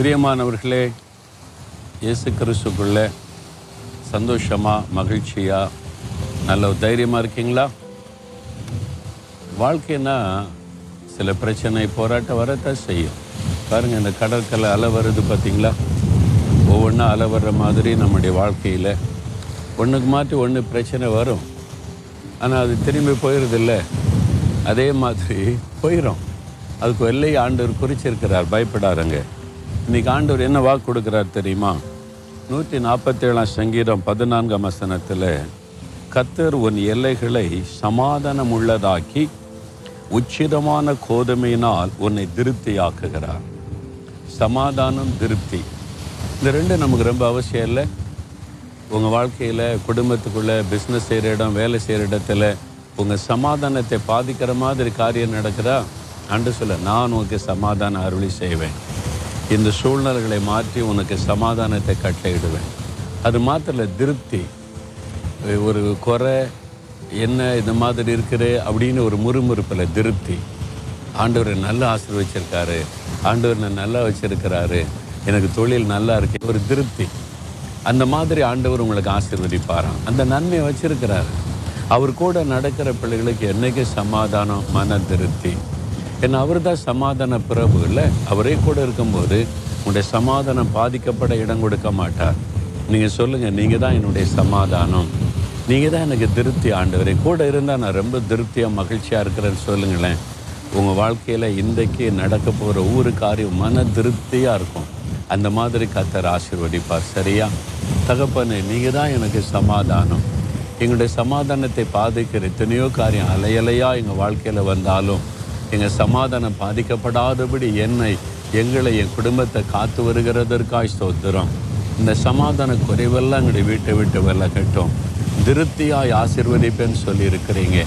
பிரியமானவர்களே இயேசு கிறிஸ்துக்குள்ள சந்தோஷமாக மகிழ்ச்சியாக நல்ல தைரியமாக இருக்கீங்களா? வாழ்க்கைன்னா சில பிரச்சனை போராட்டம் வரத்தான் செய்யும். பாருங்கள் இந்த கடற்கரை அலை வருது பார்த்தீங்களா? ஒவ்வொன்றா அலை வர்ற மாதிரி நம்முடைய வாழ்க்கையில் ஒன்றுக்கு மாற்றி ஒன்று பிரச்சனை வரும். ஆனால் அது திரும்பி போயிடுதில்ல அதே மாதிரி போயிடும் அதுக்கு எல்லை ஆண்டவர் குறிச்சிருக்கிறார். பயப்படாருங்க இன்னைக்கு ஆண்டவர் என்ன வாக்கு கொடுக்குறார் தெரியுமா? நூற்றி நாற்பத்தேழாம் சங்கீதம் பதினான்காம் வசனத்தில் கத்தர் உன் எல்லைகளை சமாதானம் உள்ளதாக்கி உச்சிதமான கோதுமையினால் உன்னை திருப்தியாக்குகிறார். சமாதானம் திருப்தி. இந்த ரெண்டு நமக்கு ரொம்ப அவசியம் இல்லை. உங்கள் வாழ்க்கையில் குடும்பத்துக்குள்ளே பிஸ்னஸ் செய்கிற இடம் வேலை செய்கிற இடத்துல உங்கள் சமாதானத்தை பாதிக்கிற மாதிரி காரியம் நடக்குதா? அன்று சொல்ல நான் உனக்கு சமாதானம் அருளி செய்வேன். இந்த சூழ்நிலைகளை மாற்றி உனக்கு சமாதானத்தை கட்டளையிடுவேன். அது மாத்திர திருப்தி. ஒரு குறை என்ன இந்த மாதிரி இருக்குது அப்படின்னு ஒரு முறுமுறுப்பில் திருப்தி. ஆண்டவர் நல்லா ஆசீர்வச்சிருக்காரு. ஆண்டவர் நான் நல்லா வச்சிருக்கிறாரு. எனக்கு தொழில் நல்லா இருக்கு. ஒரு திருப்தி. அந்த மாதிரி ஆண்டவர் உங்களுக்கு ஆசீர்வதிப்பாராம். அந்த நன்மையை வச்சிருக்கிறாரு. அவர் கூட நடக்கிற பிள்ளைகளுக்கு என்றைக்கு சமாதானம் மன திருப்தி? ஏன்னா அவர் தான் சமாதான பிரபு இல்லை அவரே கூட இருக்கும்போது உங்களுடைய சமாதானம் பாதிக்கப்பட இடம் கொடுக்க மாட்டார். நீங்கள் சொல்லுங்கள் நீங்கள் தான் என்னுடைய சமாதானம். நீங்கள் தான் எனக்கு திருப்தி ஆண்டவரே. கூட இருந்தால் நான் ரொம்ப திருப்தியாக மகிழ்ச்சியாக இருக்கிறேன்னு சொல்லுங்களேன். உங்கள் வாழ்க்கையில் இன்றைக்கு நடக்க போகிற ஒவ்வொரு காரியம் மன திருப்தியாக இருக்கும். அந்த மாதிரி கத்தர் ஆசீர்வதிப்பார் சரியா? தகப்பனே நீங்கள் தான் எனக்கு சமாதானம். எங்களுடைய சமாதானத்தை பாதிக்கிற எத்தனையோ காரியம் அலையலையாக எங்கள் வாழ்க்கையில் வந்தாலும் எங்கள் சமாதானம் பாதிக்கப்படாதபடி என்னை எங்களை என் குடும்பத்தை காத்து வருகிறதற்காய் ஸ்தோத்திரம். இந்த சமாதான குறைவெல்லாம் எங்களுடைய வீட்டை விட்டு விலகட்டும். திருப்தியாய் ஆசிர்வதிப்பேன்னு சொல்லியிருக்கிறீங்க.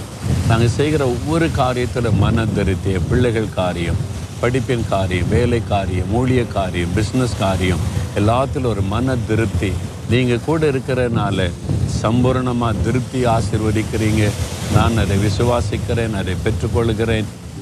நாங்கள் செய்கிற ஒவ்வொரு காரியத்தில் மன திருப்தி பிள்ளைகள் காரியம் படிப்பின் காரியம் வேலை காரியம் ஊழிய காரியம் பிஸ்னஸ் காரியம் எல்லாத்திலும் ஒரு மன திருப்தி. நீங்கள் கூட இருக்கிறனால சம்பூர்ணமாக திருப்தி ஆசிர்வதிக்கிறீங்க. நான் அதை விசுவாசிக்கிறேன் அதை பெற்றுக்கொள்கிறேன்.